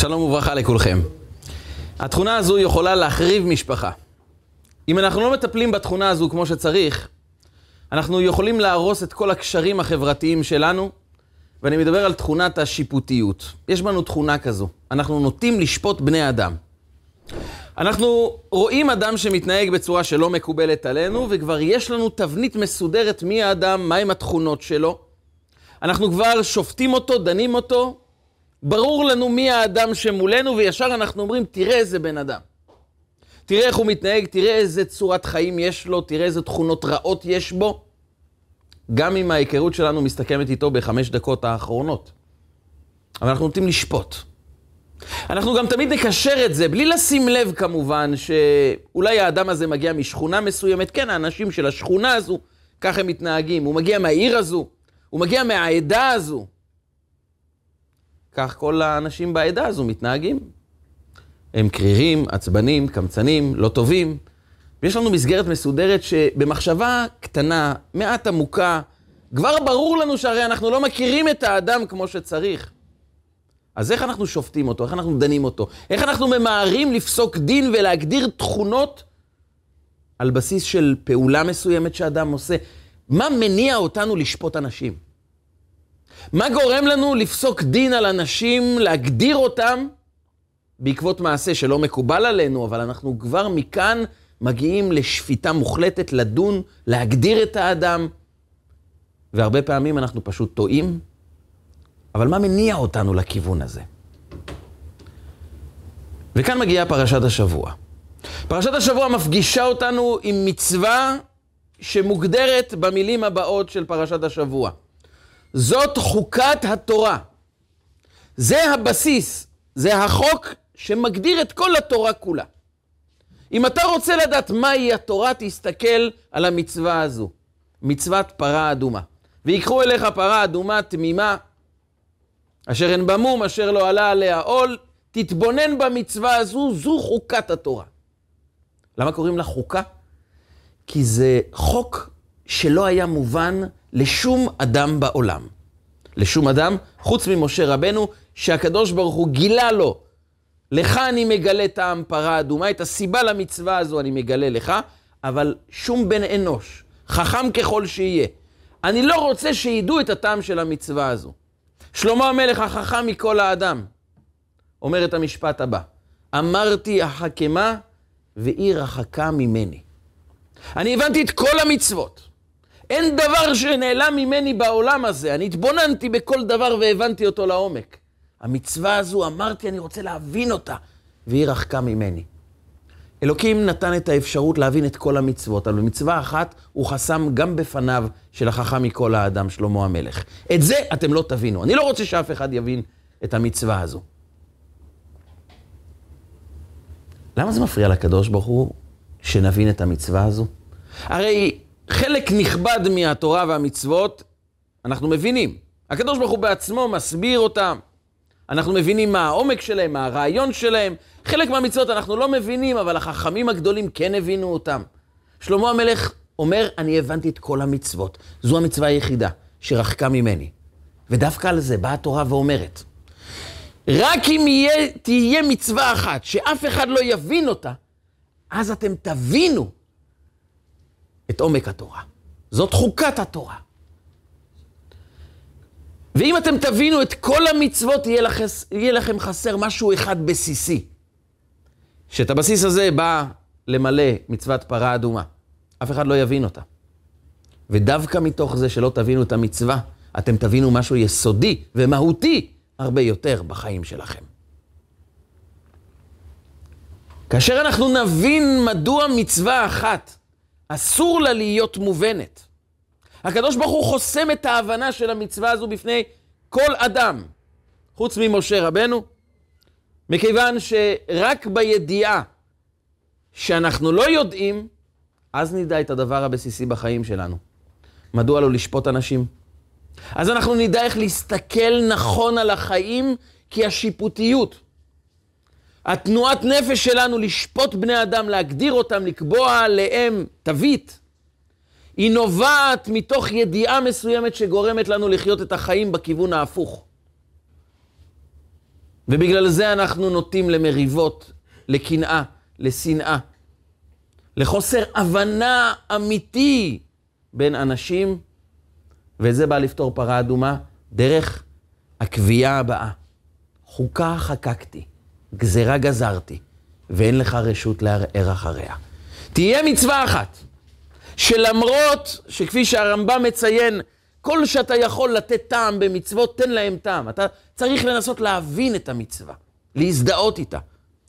שלום וברכה לכולכם. התכונה הזו יכולה להחריב משפחה. אם אנחנו לא מטפלים בתכונה הזו כמו שצריך, אנחנו יכולים להרוס את כל הקשרים החברתיים שלנו, ואני מדבר על תכונת השיפוטיות. יש בנו תכונה כזו, אנחנו נוטים לשפוט בני אדם. אנחנו רואים אדם שמתנהג בצורה שלא מקובלת עלינו, וכבר יש לנו תבנית מסודרת מי האדם, מהם התכונות שלו. אנחנו כבר שופטים אותו, דנים אותו, ברור לנו מי האדם שמולנו, וישר אנחנו אומרים, תראה איזה בן אדם. תראה איך הוא מתנהג, תראה איזה צורת חיים יש לו, תראה איזה תכונות רעות יש בו. גם אם ההיכרות שלנו מסתכמת איתו בחמש דקות האחרונות. אבל אנחנו נוטים לשפוט. אנחנו גם תמיד נקשר את זה, בלי לשים לב כמובן, שאולי האדם הזה מגיע משכונה מסוימת. כן, האנשים של השכונה הזו, ככה הם מתנהגים. הוא מגיע מהעיר הזו, הוא מגיע מהעדה הזו. כך כל האנשים בעדה הזו מתנהגים. הם קרירים, עצבנים, קמצנים, לא טובים. ויש לנו מסגרת מסודרת שבמחשבה קטנה, מעט עמוקה, כבר ברור לנו שהרי אנחנו לא מכירים את האדם כמו שצריך. אז איך אנחנו שופטים אותו? איך אנחנו דנים אותו? איך אנחנו ממהרים לפסוק דין ולהגדיר תכונות על בסיס של פעולה מסוימת שאדם עושה? מה מניע אותנו לשפוט אנשים? מה גורם לנו לפסוק דין על אנשים, להגדיר אותם בעקבות מעשה שלא מקובל עלינו, אבל אנחנו כבר מכאן מגיעים לשפיטה מוחלטת, לדון, להגדיר את האדם, והרבה פעמים אנחנו פשוט טועים. אבל מה מניע אותנו לכיוון הזה? וכאן מגיעה פרשת השבוע. פרשת השבוע מפגישה אותנו עם מצווה שמוגדרת במילים הבאות של פרשת השבוע. זאת חוקת התורה. זה הבסיס, זה החוק שמגדיר את כל התורה כולה. אם אתה רוצה לדעת מהי התורה, תסתכל על המצווה הזו, מצוות פרה אדומה. ויקחו אליך פרה אדומה תמימה, אשר אין במום, אשר לא עלה עליה עול, תתבונן במצווה הזו, זו חוקת התורה. למה קוראים לה חוקה? כי זה חוק שלא היה מובן לשום אדם בעולם. לשום אדם, חוץ ממשה רבנו, שהקדוש ברוך הוא גילה לו, לך אני מגלה טעם פרה אדומה, את הסיבה למצווה הזו אני מגלה לך, אבל שום בן אנוש, חכם ככל שיהיה, אני לא רוצה שידעו את הטעם של המצווה הזו. שלמה המלך החכם מכל האדם, אומר את המשפט הבא, אמרתי החכמה והיא רחקה ממני. אני הבנתי את כל המצוות. אין דבר שנעלם ממני בעולם הזה. אני התבוננתי בכל דבר והבנתי אותו לעומק. המצווה הזו, אמרתי, אני רוצה להבין אותה, והיא רחקה ממני. אלוקים נתן את האפשרות להבין את כל המצוות, אבל במצווה אחת הוא חסם גם בפניו של החכם מכל האדם, שלמה המלך. את זה אתם לא תבינו. אני לא רוצה שאף אחד יבין את המצווה הזו. למה זה מפריע לקדוש ברוך הוא שנבין את המצווה הזו? הרי חלק נכבד מהתורה והמצוות אנחנו מבינים. הקדוש ברוך הוא בעצמו מסביר אותם. אנחנו מבינים מה העומק שלהם, מה הרעיון שלהם. חלק מהמצוות אנחנו לא מבינים, אבל החכמים הגדולים כן הבינו אותם. שלמה המלך אומר, אני הבנתי את כל המצוות. זו המצווה היחידה שרחקה ממני. ודווקא על זה באה התורה ואומרת, רק אם יהיה, תהיה מצווה אחת שאף אחד לא יבין אותה, אז אתם תבינו את עומק התורה. זאת חוקת התורה. ואם אתם תבינו את כל המצוות, יהיה, לחס, יהיה לכם חסר משהו אחד בסיסי. שאת הבסיס הזה בא למלא מצוות פרה אדומה. אף אחד לא יבין אותה. ודווקא מתוך זה שלא תבינו את המצווה, אתם תבינו משהו יסודי ומהותי הרבה יותר בחיים שלכם. כאשר אנחנו נבין מדוע מצווה אחת אסור לה להיות מובנת, הקדוש ברוך הוא חוסם את ההבנה של המצווה הזו בפני כל אדם, חוץ ממשה רבנו, מכיוון שרק בידיעה שאנחנו לא יודעים, אז נדע את הדבר הבסיסי בחיים שלנו. מדוע לא לשפוט אנשים? אז אנחנו נדע איך להסתכל נכון על החיים, כי השיפוטיות, התנועת נפש שלנו לשפוט בני אדם, להגדיר אותם, לקבוע עליהם תווית, היא נובעת מתוך ידיעה מסוימת שגורמת לנו לחיות את החיים בכיוון ההפוך. ובגלל זה אנחנו נוטים למריבות, לקנאה, לשנאה, לחוסר הבנה אמיתי בין אנשים, ואת זה בא לפתור פרה אדומה דרך הקביעה הבאה. חוקה חקקתי, גזרה גזרתי, ואין לך רשות לערער אחריה. תהיה מצווה אחת, שלמרות שכפי שהרמב"ם מציין, כל שאתה יכול לתת טעם במצוות, תן להם טעם. אתה צריך לנסות להבין את המצווה, להזדהות איתה,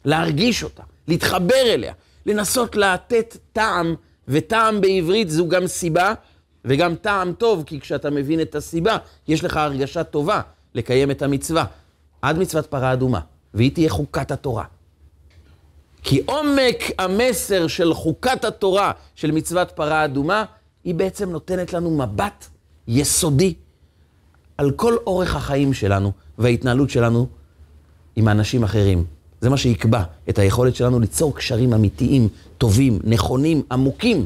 להרגיש אותה, להתחבר אליה, לנסות לתת טעם, וטעם בעברית זו גם סיבה וגם טעם טוב, כי כשאתה מבין את הסיבה, יש לך הרגשה טובה לקיים את המצווה. עד מצוות פרה אדומה, והיא תהיה חוקת התורה. כי עומק המסר של חוקת התורה של מצוות פרה אדומה, היא בעצם נותנת לנו מבט יסודי על כל אורך החיים שלנו וההתנהלות שלנו עם אנשים אחרים. זה מה שיקבע את היכולת שלנו ליצור קשרים אמיתיים, טובים, נכונים, עמוקים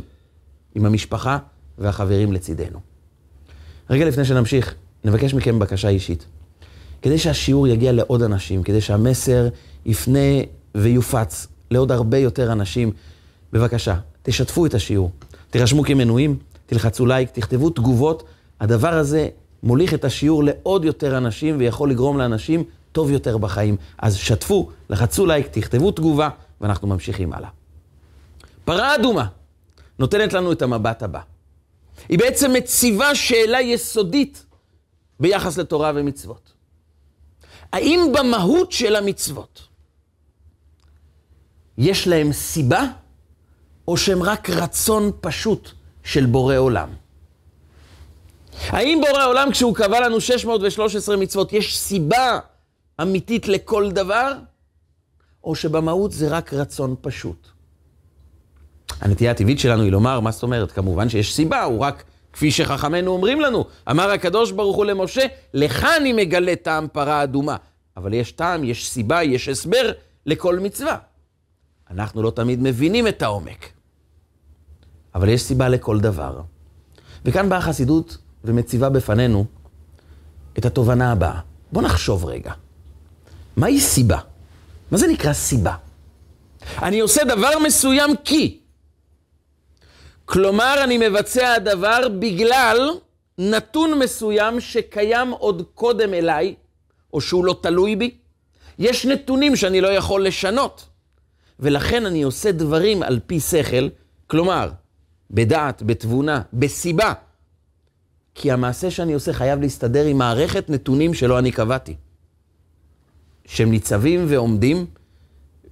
עם המשפחה והחברים לצידנו. רגע לפני שנמשיך, נבקש מכם בקשה אישית. כדי שהשיעור יגיע לעוד אנשים, כדי שהמסר יפנה ויופץ לעוד הרבה יותר אנשים, בבקשה, תשתפו את השיעור, תירשמו כמנויים, תלחצו לייק, תכתבו תגובות. הדבר הזה מוליך את השיעור לעוד יותר אנשים ויכול לגרום לאנשים טוב יותר בחיים. אז שתפו, לחצו לייק, תכתבו תגובה, ואנחנו ממשיכים הלאה. פרה אדומה נותנת לנו את המבט הבא. היא בעצם מציבה שאלה יסודית ביחס לתורה ומצוות. האם במהות של המצוות יש להם סיבה, או שהם רק רצון פשוט של בורא עולם? האם בורא עולם, כשהוא קבע לנו 613 מצוות, יש סיבה אמיתית לכל דבר, או שבמהות זה רק רצון פשוט? הנטייה הטבעית שלנו היא לומר, מה זאת אומרת? כמובן שיש סיבה, הוא רק, כפי שחכמינו אומרים לנו, אמר הקדוש ברוך הוא למשה, לך אני מגלה טעם פרה אדומה. אבל יש טעם, יש סיבה, יש הסבר לכל מצווה. אנחנו לא תמיד מבינים את העומק, אבל יש סיבה לכל דבר. וכאן באה החסידות ומציבה בפנינו את התובנה הבאה. בואו נחשוב רגע. מהי סיבה? מה זה נקרא סיבה? אני עושה דבר מסוים כי. כלומר, אני מבצע הדבר בגלל נתון מסוים שקיים עוד קודם אליי, או שהוא לא תלוי בי. יש נתונים שאני לא יכול לשנות, ולכן אני עושה דברים על פי שכל, כלומר, בדעת, בתבונה, בסיבה, כי המעשה שאני עושה חייב להסתדר עם מערכת נתונים שלא אני קבעתי. שהם ניצבים ועומדים,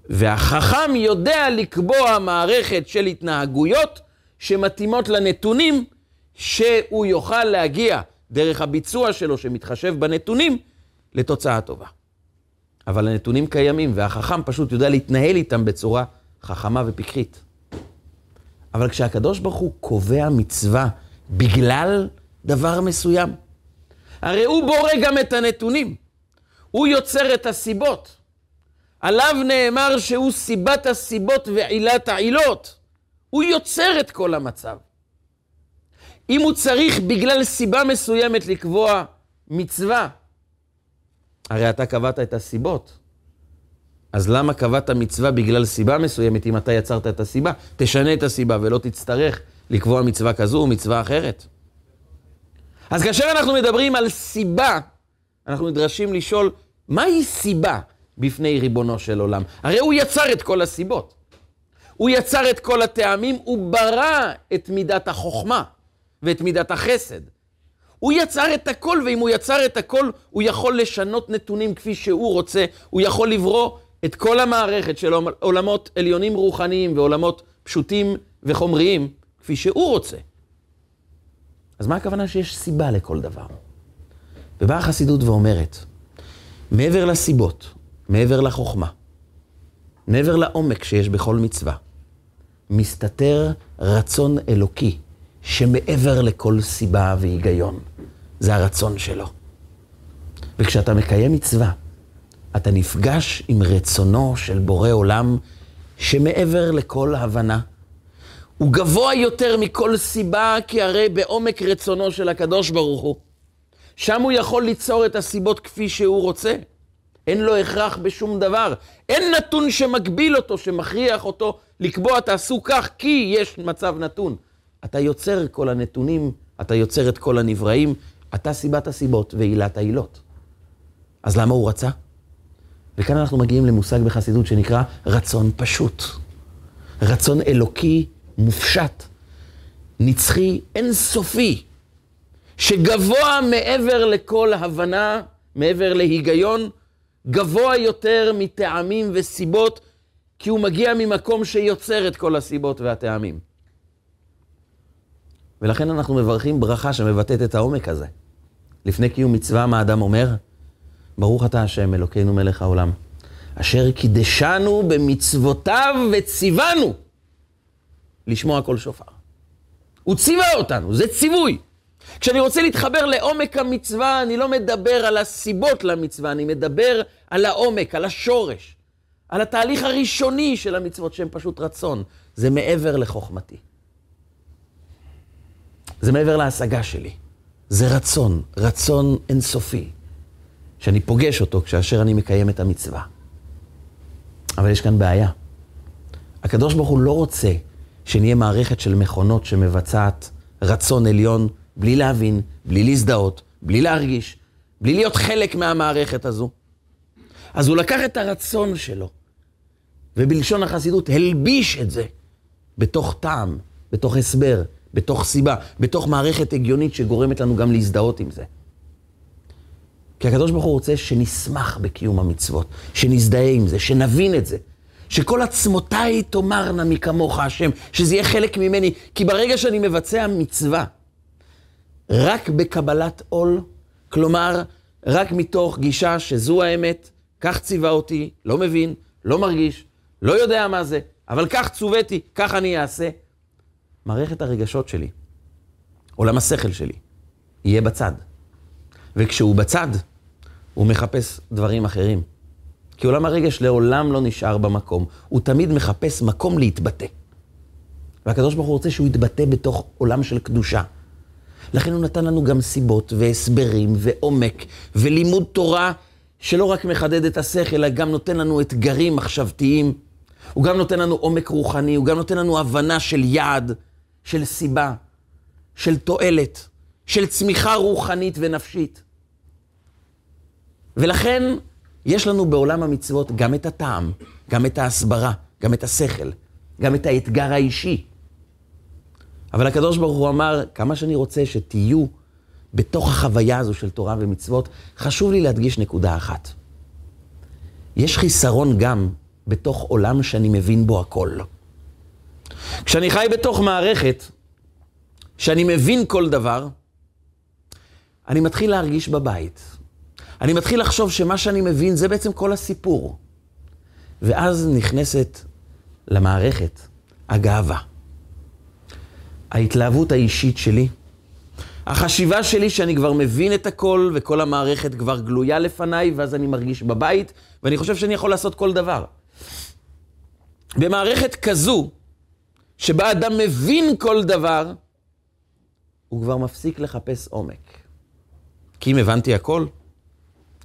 והחכם יודע לקבוע מערכת של התנהגויות שמתאימות לנתונים, שהוא יוכל להגיע דרך הביצוע שלו, שמתחשב בנתונים, לתוצאה טובה. אבל הנתונים קיימים, והחכם פשוט יודע להתנהל איתם בצורה חכמה ופיקחית. אבל כשהקדוש ברוך הוא קובע מצווה בגלל דבר מסוים, הרי הוא בורא גם את הנתונים. הוא יוצר את הסיבות. עליו נאמר שהוא סיבת הסיבות ועילת העילות. הוא יוצר את כל המצב. אם הוא צריך בגלל סיבה מסוימת לקבוע מצווה, הרי אתה קבעת את הסיבות. אז למה קבעת מצווה בגלל סיבה מסוימת אם אתה יצרת את הסיבה? תשנה את הסיבה ולא תצטרך לקבוע מצווה כזו או מצווה אחרת. אז כאשר אנחנו מדברים על סיבה, אנחנו נדרשים לשאול, מהי סיבה בפני ריבונו של עולם? הרי הוא יצר את כל הסיבות. הוא יצר את כל הטעמים, הוא ברא את מידת החוכמה ואת מידת החסד. הוא יצר את הכל, ואם הוא יצר את הכל, הוא יכול לשנות נתונים כפי שהוא רוצה, הוא יכול לברוא את כל המערכת של עולמות עליונים רוחניים ועולמות פשוטים וחומריים, כפי שהוא רוצה. אז מה הכוונה שיש סיבה לכל דבר? ובאה החסידות ואומרת, מעבר לסיבות, מעבר לחוכמה, מעבר לעומק שיש בכל מצווה, מסתתר רצון אלוקי שמעבר לכל סיבה והיגיון. זה הרצון שלו. וכשאתה מקיים מצווה, אתה נפגש עם רצונו של בורא עולם שמעבר לכל הבנה. הוא גבוה יותר מכל סיבה, כי הרי בעומק רצונו של הקדוש ברוך הוא. שם הוא יכול ליצור את הסיבות כפי שהוא רוצה. אין לו הכרח בשום דבר. אין נתון שמגביל אותו, שמכריח אותו לקבוע תעשו כך, כי יש מצב נתון. אתה יוצר כל הנתונים, אתה יוצר את כל הנבראים, אתה סיבת הסיבות ועילת העילות. אז למה הוא רצה? וכאן אנחנו מגיעים למושג בחסידות שנקרא רצון פשוט. רצון אלוקי מופשט, נצחי, אינסופי, שגבוה מעבר לכל הבנה, מעבר להיגיון, גבוה יותר מטעמים וסיבות, כי הוא מגיע ממקום שיוצר את כל הסיבות והטעמים. ולכן אנחנו מברכים ברכה שמבטאת את העומק הזה. לפני קיום מצווה, מה אדם אומר? ברוך אתה השם, אלוקינו מלך העולם, אשר קידשנו במצוותיו וציוונו לשמוע כל שופר. הוא ציווה אותנו, זה ציווי. כשאני רוצה להתחבר לעומק המצווה, אני לא מדבר על הסיבות למצווה, אני מדבר על העומק, על השורש, על התהליך הראשוני של המצוות שהן פשוט רצון. זה מעבר לחוכמתי. זה מעבר להשגה שלי. זה רצון, רצון אינסופי, שאני פוגש אותו כאשר אני מקיים את המצווה. אבל יש כאן בעיה. הקדוש ברוך הוא לא רוצה שנהיה מערכת של מכונות שמבצעת רצון עליון בלי להבין, בלי להזדהות, בלי להרגיש, בלי להיות חלק מהמערכת הזו. אז הוא לקח את הרצון שלו, ובלשון החסידות הלביש את זה בתוך טעם, בתוך הסבר, בתוך סיבה, בתוך מערכת הגיונית שגורמת לנו גם להזדהות עם זה. כי הקדוש ברוך הוא רוצה שנשמח בקיום המצוות, שנזדהה עם זה, שנבין את זה. שכל עצמותיי תאמרנה מכמוך השם, שזה יהיה חלק ממני. כי ברגע שאני מבצע מצווה, רק בקבלת עול, כלומר, רק מתוך גישה שזו האמת, כך ציווה אותי, לא מבין, לא מרגיש, לא יודע מה זה, אבל כך צוויתי, כך אני אעשה. מערכת הרגשות שלי, עולם השכל שלי, יהיה בצד. וכשהוא בצד, הוא מחפש דברים אחרים. כי עולם הרגש לעולם לא נשאר במקום, הוא תמיד מחפש מקום להתבטא. והקדוש ברוך הוא רוצה שהוא יתבטא בתוך עולם של קדושה. לכן הוא נתן לנו גם סיבות והסברים ועומק ולימוד תורה שלא רק מחדד את השכל, אלא גם נותן לנו אתגרים מחשבתיים. הוא גם נותן לנו עומק רוחני, הוא גם נותן לנו הבנה של יעד, של סיבה, של תועלת, של צמיחה רוחנית ונפשית. ולכן יש לנו בעולם המצוות גם את הטעם, גם את ההסברה, גם את השכל, גם את האתגר האישי. אבל הקדוש ברוך הוא אמר, כמה שאני רוצה שתהיו בתוך החוויה הזו של תורה ומצוות, חשוב לי להדגיש נקודה אחת. יש חיסרון גם בתוך עולם שאני מבין בו הכל. כשאני חי בתוך מערכת שאני מבין כל דבר, אני מתחיל להרגיש בבית. אני מתחיל לחשוב שמה שאני מבין זה בעצם כל הסיפור. ואז נכנסת למערכת הגאווה. ההתלהבות האישית שלי, החשיבה שלי שאני כבר מבין את הכל וכל המערכת כבר גלויה לפניי, ואז אני מרגיש בבית, ואני חושב שאני יכול לעשות כל דבר. במערכת כזו, שבה אדם מבין כל דבר, הוא כבר מפסיק לחפש עומק. כי אם הבנתי הכל,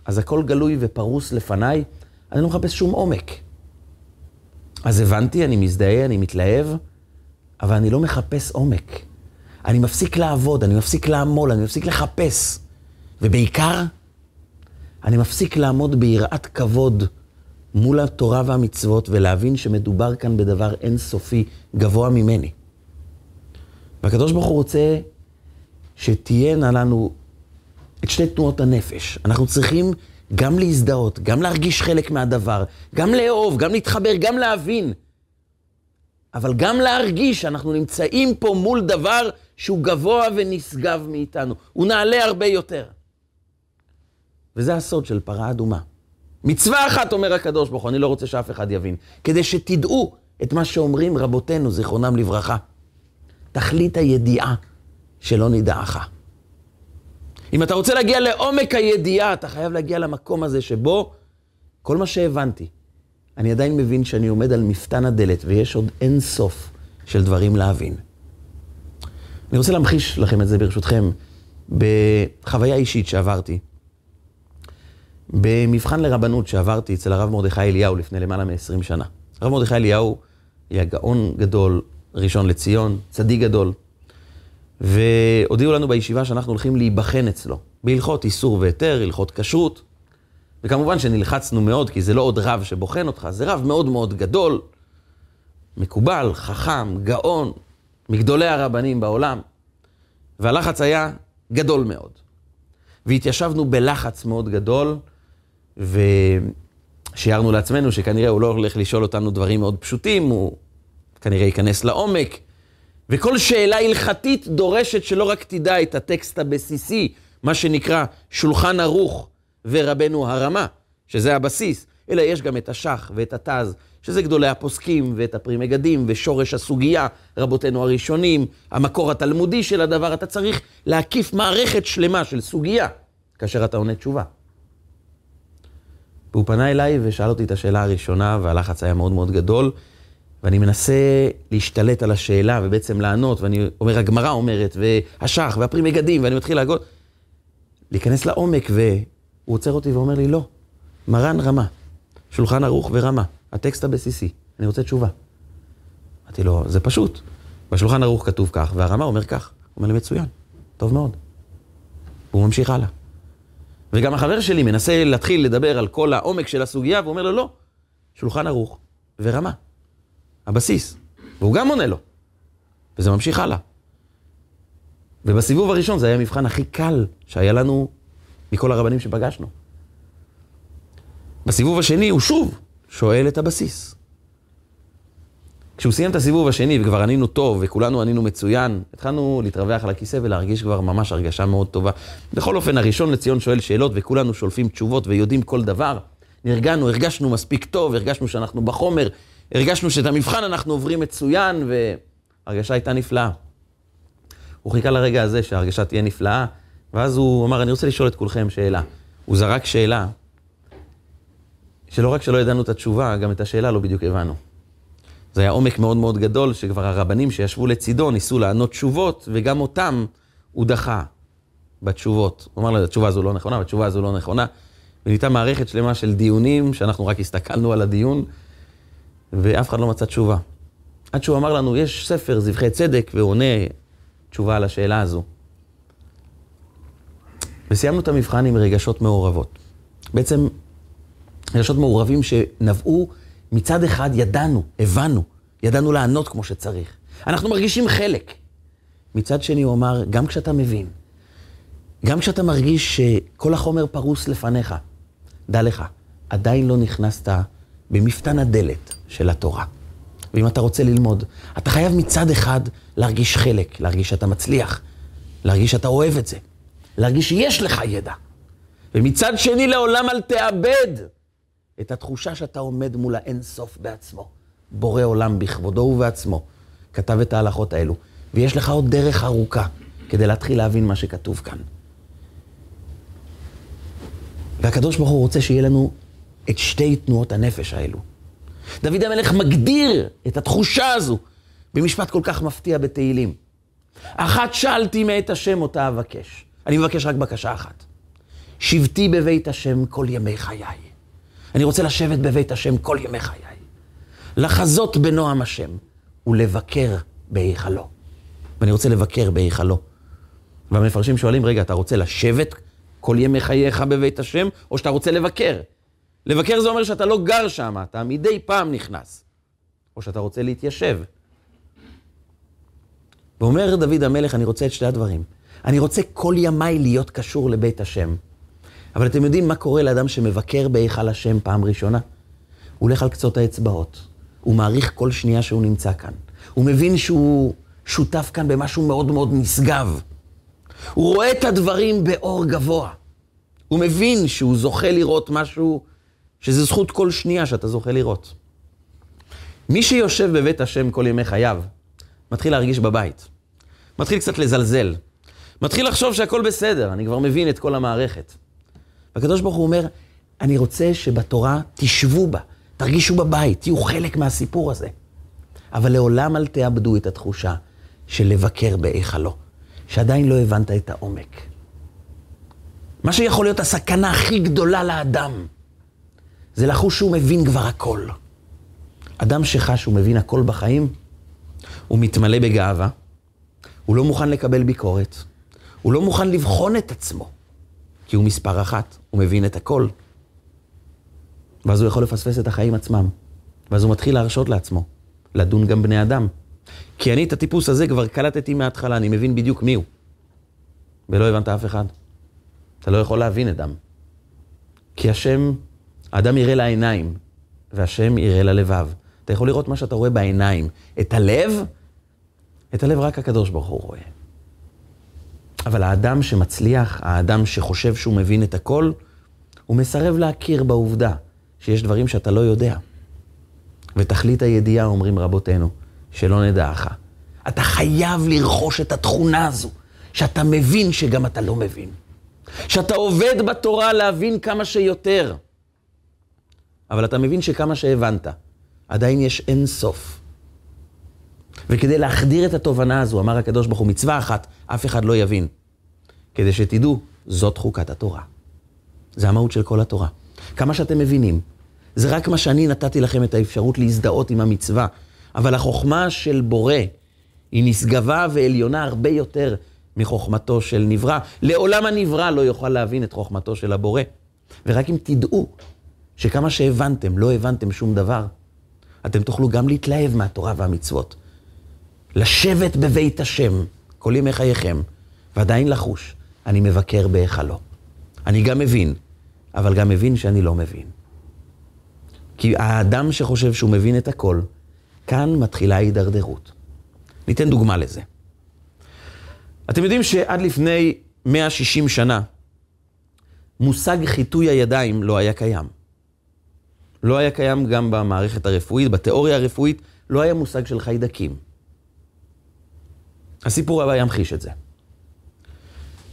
אז הכל גלוי ופרוס לפניי, אני לא מחפש שום עומק. אז הבנתי, אני מזדהה, אני מתלהב, אבל אני לא מחפש עומק. אני מפסיק לעבוד, אני מפסיק לעמול, אני מפסיק לחפש. ובעיקר, אני מפסיק לעמוד ביראת כבוד מול התורה והמצוות ולהבין שמדובר כאן בדבר אינסופי גבוה ממני. והקדוש ברוך הוא רוצה שתהיינה לנו את שתי תנועות הנפש. אנחנו צריכים גם להזדהות, גם להרגיש חלק מהדבר, גם לאהוב, גם להתחבר, גם להבין. אבל גם להרגיש שאנחנו נמצאים פה מול דבר שהוא גבוה ונשגב מאיתנו. הוא נעלה הרבה יותר. וזה הסוד של פרה אדומה. מצווה אחת, אומר הקדוש ברוך הוא, אני לא רוצה שאף אחד יבין, כדי שתדעו את מה שאומרים רבותינו, זיכרונם לברכה. תכלית הידיעה שלא נדעך. אם אתה רוצה להגיע לעומק הידיעה, אתה חייב להגיע למקום הזה שבו כל מה שהבנתי, אני עדיין מבין שאני עומד על מפתן הדלת ויש עוד אין סוף של דברים להבין. אני רוצה להמחיש לכם את זה ברשותכם בחוויה אישית שעברתי. במבחן לרבנות שעברתי אצל הרב מרדכי אליהו לפני למעלה מ-20 שנה. הרב מרדכי אליהו היה גאון גדול, ראשון לציון, צדיק גדול, והודיעו לנו בישיבה שאנחנו הולכים להיבחן אצלו, בהלכות איסור והיתר, הלכות כשרות, וכמובן שנלחצנו מאוד, כי זה לא עוד רב שבוחן אותך, זה רב מאוד מאוד גדול, מקובל, חכם, גאון, מגדולי הרבנים בעולם, והלחץ היה גדול מאוד. והתיישבנו בלחץ מאוד גדול, ושיערנו לעצמנו שכנראה הוא לא הולך לשאול אותנו דברים מאוד פשוטים, הוא כנראה ייכנס לעומק. וכל שאלה הלכתית דורשת שלא רק תדע את הטקסט הבסיסי, מה שנקרא שולחן ערוך ורבנו הרמה, שזה הבסיס, אלא יש גם את השח ואת התז, שזה גדולי הפוסקים ואת הפרי מגדים ושורש הסוגיה, רבותינו הראשונים, המקור התלמודי של הדבר, אתה צריך להקיף מערכת שלמה של סוגיה כאשר אתה עונה תשובה. והוא פנה אליי ושאל אותי את השאלה הראשונה, והלחץ היה מאוד מאוד גדול, ואני מנסה להשתלט על השאלה ובעצם לענות, ואני אומר, הגמרא אומרת, והשח, והפרי מגדים, ואני מתחיל להגות, להיכנס לעומק, והוא עוצר אותי ואומר לי, לא, מרן רמה, שולחן ערוך ורמה, הטקסט הבסיסי, אני רוצה תשובה. אמרתי לו, זה פשוט, בשולחן ערוך כתוב כך, והרמה אומר כך. הוא אומר לי, מצוין, טוב מאוד. והוא ממשיך הלאה. וגם החבר שלי מנסה להתחיל לדבר על כל העומק של הסוגיה, והוא אומר לו, לא, שולחן ערוך ורמה, הבסיס. והוא גם עונה לו. וזה ממשיך הלאה. ובסיבוב הראשון זה היה המבחן הכי קל שהיה לנו מכל הרבנים שפגשנו. בסיבוב השני הוא שוב שואל את הבסיס. כשהוא סיים את הסיבוב השני וכבר ענינו טוב וכולנו ענינו מצוין, התחלנו להתרווח על הכיסא ולהרגיש כבר ממש הרגשה מאוד טובה. בכל אופן, הראשון לציון שואל שאלות וכולנו שולפים תשובות ויודעים כל דבר. נרגענו, הרגשנו מספיק טוב, הרגשנו שאנחנו בחומר, הרגשנו שאת המבחן אנחנו עוברים מצוין וההרגשה הייתה נפלאה. הוא חיכה לרגע הזה שההרגשה תהיה נפלאה, ואז הוא אמר, אני רוצה לשאול את כולכם שאלה. הוא זרק שאלה, שלא רק שלא ידענו את התשובה, גם את השאלה לא בדיוק הבנו. זה היה עומק מאוד מאוד גדול, שכבר הרבנים שישבו לצידו ניסו לענות תשובות, וגם אותם הוא דחה בתשובות. הוא אמר לו, התשובה הזו לא נכונה, והתשובה הזו לא נכונה. ונהייתה מערכת שלמה של דיונים, שאנחנו רק הסתכלנו על הדיון, ואף אחד לא מצא תשובה. עד שהוא אמר לנו, יש ספר, זבחי צדק, והוא עונה תשובה על השאלה הזו. וסיימנו את המבחן עם רגשות מעורבות. בעצם, רגשות מעורבים שנבעו מצד אחד ידענו, הבנו, ידענו לענות כמו שצריך. אנחנו מרגישים חלק. מצד שני הוא אמר, גם כשאתה מבין, גם כשאתה מרגיש שכל החומר פרוס לפניך, דע לך, עדיין לא נכנסת במפתן הדלת של התורה. ואם אתה רוצה ללמוד, אתה חייב מצד אחד להרגיש חלק, להרגיש שאתה מצליח, להרגיש שאתה אוהב את זה, להרגיש שיש לך ידע. ומצד שני, לעולם אל תאבד את התחושה שאתה עומד מול האין סוף בעצמו. בורא עולם בכבודו ובעצמו כתב את ההלכות האלו, ויש לך עוד דרך ארוכה כדי להתחיל להבין מה שכתוב כאן. והקדוש ברוך הוא רוצה שיהיה לנו את שתי תנועות הנפש האלו. דוד המלך מגדיר את התחושה הזו במשפט כל כך מפתיע בתהילים. אחת שאלתי מאת השם אותה אבקש. אני מבקש רק בקשה אחת. שבתי בבית השם כל ימי חיי. אני רוצה לשבת בבית השם כל ימי חיי. לחזות בנועם השם ולבקר בהיכלו. ואני רוצה לבקר בהיכלו. והמפרשים שואלים, רגע, אתה רוצה לשבת כל ימי חייך בבית השם, או שאתה רוצה לבקר? לבקר זה אומר שאתה לא גר שם, אתה מדי פעם נכנס. או שאתה רוצה להתיישב. ואומר דוד המלך, אני רוצה את שתי הדברים. אני רוצה כל ימיי להיות קשור לבית השם. אבל אתם יודעים מה קורה לאדם שמבקר בהיכל השם פעם ראשונה? הוא הולך על קצות האצבעות. הוא מעריך כל שנייה שהוא נמצא כאן. הוא מבין שהוא שותף כאן במשהו מאוד מאוד נשגב. הוא רואה את הדברים באור גבוה. הוא מבין שהוא זוכה לראות משהו, שזה זכות כל שנייה שאתה זוכה לראות. מי שיושב בבית השם כל ימי חייו, מתחיל להרגיש בבית. מתחיל קצת לזלזל. מתחיל לחשוב שהכל בסדר, אני כבר מבין את כל המערכת. והקדוש ברוך הוא אומר, אני רוצה שבתורה תשבו בה, תרגישו בבית, תהיו חלק מהסיפור הזה. אבל לעולם אל תאבדו את התחושה של לבקר בהיכלו, שעדיין לא הבנת את העומק. מה שיכול להיות הסכנה הכי גדולה לאדם, זה לחוש שהוא מבין כבר הכל. אדם שחש שהוא מבין הכל בחיים, הוא מתמלא בגאווה, הוא לא מוכן לקבל ביקורת, הוא לא מוכן לבחון את עצמו, כי הוא מספר אחת, הוא מבין את הכל. ואז הוא יכול לפספס את החיים עצמם. ואז הוא מתחיל להרשות לעצמו, לדון גם בני אדם. כי אני את הטיפוס הזה כבר קלטתי מההתחלה, אני מבין בדיוק מי הוא. ולא הבנת אף אחד. אתה לא יכול להבין אדם. כי השם, האדם יראה לעיניים, והשם יראה ללבב. אתה יכול לראות מה שאתה רואה בעיניים. את הלב, את הלב רק הקדוש ברוך הוא רואה. אבל האדם שמצליח, האדם שחושב שהוא מבין את הכל, הוא מסרב להכיר בעובדה שיש דברים שאתה לא יודע. ותכלית הידיעה, אומרים רבותינו, שלא נדעך. אתה חייב לרכוש את התכונה הזו, שאתה מבין שגם אתה לא מבין. שאתה עובד בתורה להבין כמה שיותר. אבל אתה מבין שכמה שהבנת, עדיין יש אין סוף. וכדי להחדיר את התובנה הזו, אמר הקדוש ברוך הוא, מצווה אחת, אף אחד לא יבין. כדי שתדעו, זאת חוקת התורה. זה המהות של כל התורה. כמה שאתם מבינים, זה רק מה שאני נתתי לכם את האפשרות להזדהות עם המצווה. אבל החוכמה של בורא היא נשגבה ועליונה הרבה יותר מחוכמתו של נברא. לעולם הנברא לא יוכל להבין את חוכמתו של הבורא. ורק אם תדעו שכמה שהבנתם, לא הבנתם שום דבר, אתם תוכלו גם להתלהב מהתורה והמצוות. לשבת בבית השם כל ימי חייכם, ועדיין לחוש, אני מבקר בהיכלו. אני גם מבין, אבל גם מבין שאני לא מבין. כי האדם שחושב שהוא מבין את הכל, כאן מתחילה ההידרדרות. ניתן דוגמה לזה. אתם יודעים שעד לפני 160 שנה, מושג חיטוי הידיים לא היה קיים. לא היה קיים גם במערכת הרפואית, בתיאוריה הרפואית, לא היה מושג של חיידקים. הסיפור הבא ימחיש את זה.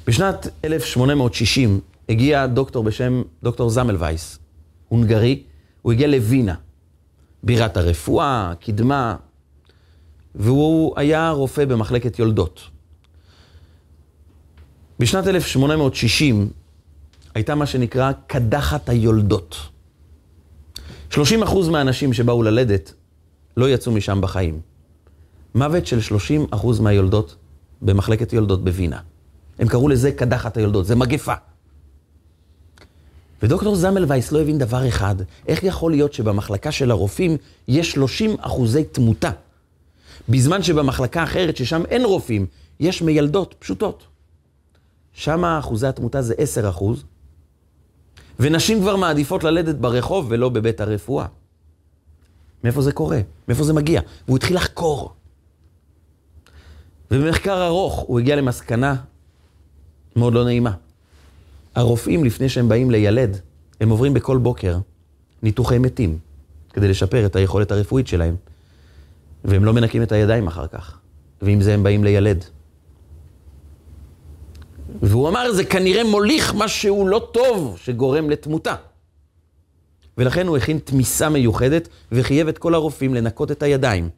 בשנת 1860 הגיע דוקטור בשם דוקטור זמל וייס, הונגרי, הוא הגיע לווינה, בירת הרפואה, קדמה, והוא היה רופא במחלקת יולדות. בשנת 1860 הייתה מה שנקרא קדחת היולדות. 30% מהאנשים שבאו ללדת לא יצאו משם בחיים. מוות של 30% מהיולדות במחלקת יולדות בווינה. הם קראו לזה קדחת היולדות, זה מגפה. ודוקטור זמל וייס לא הבין דבר אחד, איך יכול להיות שבמחלקה של הרופאים יש 30 אחוזי תמותה, בזמן שבמחלקה אחרת, ששם אין רופאים, יש מיילדות פשוטות. שם אחוזי התמותה זה 10 אחוז, ונשים כבר מעדיפות ללדת ברחוב ולא בבית הרפואה. מאיפה זה קורה? מאיפה זה מגיע? והוא התחיל לחקור. ובמחקר ארוך הוא הגיע למסקנה מאוד לא נעימה. הרופאים, לפני שהם באים לילד, הם עוברים בכל בוקר ניתוחי מתים, כדי לשפר את היכולת הרפואית שלהם. והם לא מנקים את הידיים אחר כך. ועם זה הם באים לילד. והוא אמר, זה כנראה מוליך משהו לא טוב שגורם לתמותה. ולכן הוא הכין תמיסה מיוחדת וחייב את כל הרופאים לנקות את הידיים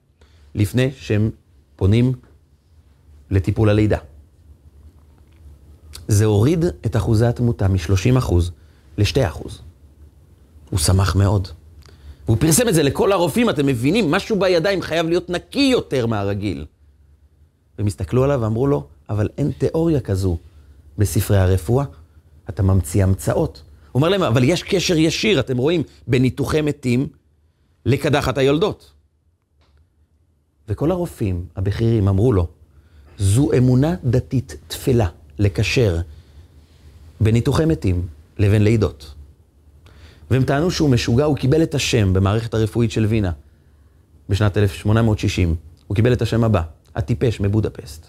לפני שהם פונים לטיפול הלידה. זה הוריד את אחוזי התמותה מ-30% ל-2%. הוא שמח מאוד. והוא פרסם את זה לכל הרופאים, אתם מבינים, משהו בידיים חייב להיות נקי יותר מהרגיל. והם הסתכלו עליו ואמרו לו, אבל אין תיאוריה כזו בספרי הרפואה, אתה ממציא המצאות. הוא אומר להם, אבל יש קשר ישיר, אתם רואים, בניתוחי מתים לקדחת היולדות. וכל הרופאים הבכירים אמרו לו, זו אמונה דתית תפלה. לקשר בניתוחי מתים לבין לידות. והם טענו שהוא משוגע, הוא קיבל את השם במערכת הרפואית של וינה בשנת 1860. הוא קיבל את השם הבא, הטיפש מבודפסט.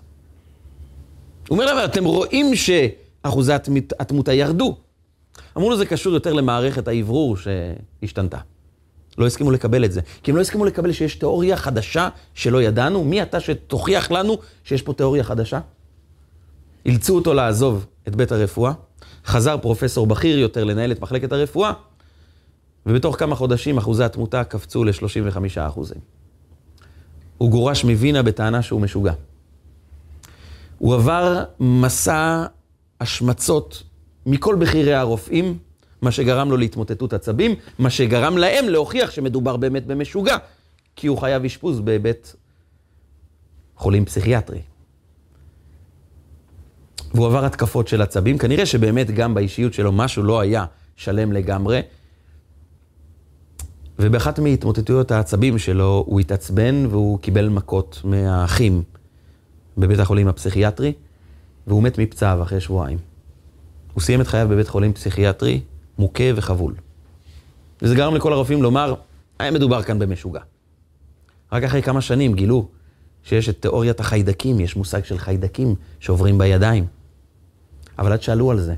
הוא אומר להם, אתם רואים שאחוזי התמותה ירדו. אמרו לו, זה קשור יותר למערכת האוורור שהשתנתה. לא הסכימו לקבל את זה. כי הם לא הסכימו לקבל שיש תיאוריה חדשה שלא ידענו. מי אתה שתוכיח לנו שיש פה תיאוריה חדשה? אילצו אותו לעזוב את בית הרפואה, חזר פרופסור בכיר יותר לנהל את מחלקת הרפואה, ובתוך כמה חודשים אחוזי התמותה קפצו ל-35 אחוזים. הוא גורש מווינה בטענה שהוא משוגע. הוא עבר מסע השמצות מכל בכירי הרופאים, מה שגרם לו להתמוטטות עצבים, מה שגרם להם להוכיח שמדובר באמת במשוגע, כי הוא חייב אשפוז בבית חולים פסיכיאטרי. והוא עבר התקפות של עצבים, כנראה שבאמת גם באישיות שלו משהו לא היה שלם לגמרי. ובאחת מהתמוטטויות העצבים שלו הוא התעצבן והוא קיבל מכות מהאחים בבית החולים הפסיכיאטרי, והוא מת מפצעיו אחרי שבועיים. הוא סיים את חייו בבית חולים פסיכיאטרי, מוכה וחבול. וזה גרם לכל הרופאים לומר, היה מדובר כאן במשוגע. רק אחרי כמה שנים גילו שיש את תיאוריית החיידקים, יש מושג של חיידקים שעוברים בידיים. אבל עד שעלו על זה.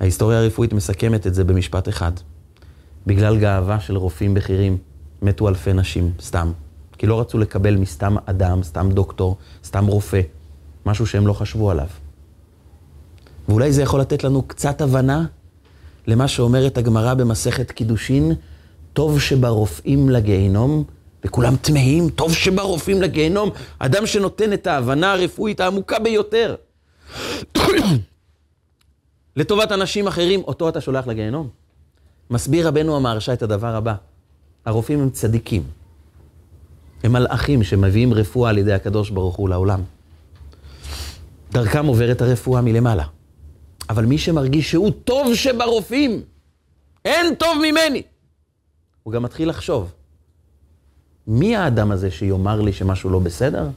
ההיסטוריה הרפואית מסכמת את זה במשפט אחד. בגלל גאווה של רופאים בכירים, מתו אלפי נשים, סתם. כי לא רצו לקבל מסתם אדם, סתם דוקטור, סתם רופא, משהו שהם לא חשבו עליו. ואולי זה יכול לתת לנו קצת הבנה למה שאומרת הגמרא במסכת קידושין, טוב שברופאים לגיהינום, וכולם תמהים, טוב שברופאים לגיהינום, אדם שנותן את ההבנה הרפואית העמוקה ביותר. לטובת אנשים אחרים, אותו אתה שולח לגיהינום. מסביר רבנו המהרש"א את הדבר הבא, הרופאים הם צדיקים. הם מלאכים שמביאים רפואה על ידי הקדוש ברוך הוא לעולם. דרכם עוברת הרפואה מלמעלה. אבל מי שמרגיש שהוא טוב שברופאים, אין טוב ממני, הוא גם מתחיל לחשוב, מי האדם הזה שיאמר לי שמשהו לא בסדר?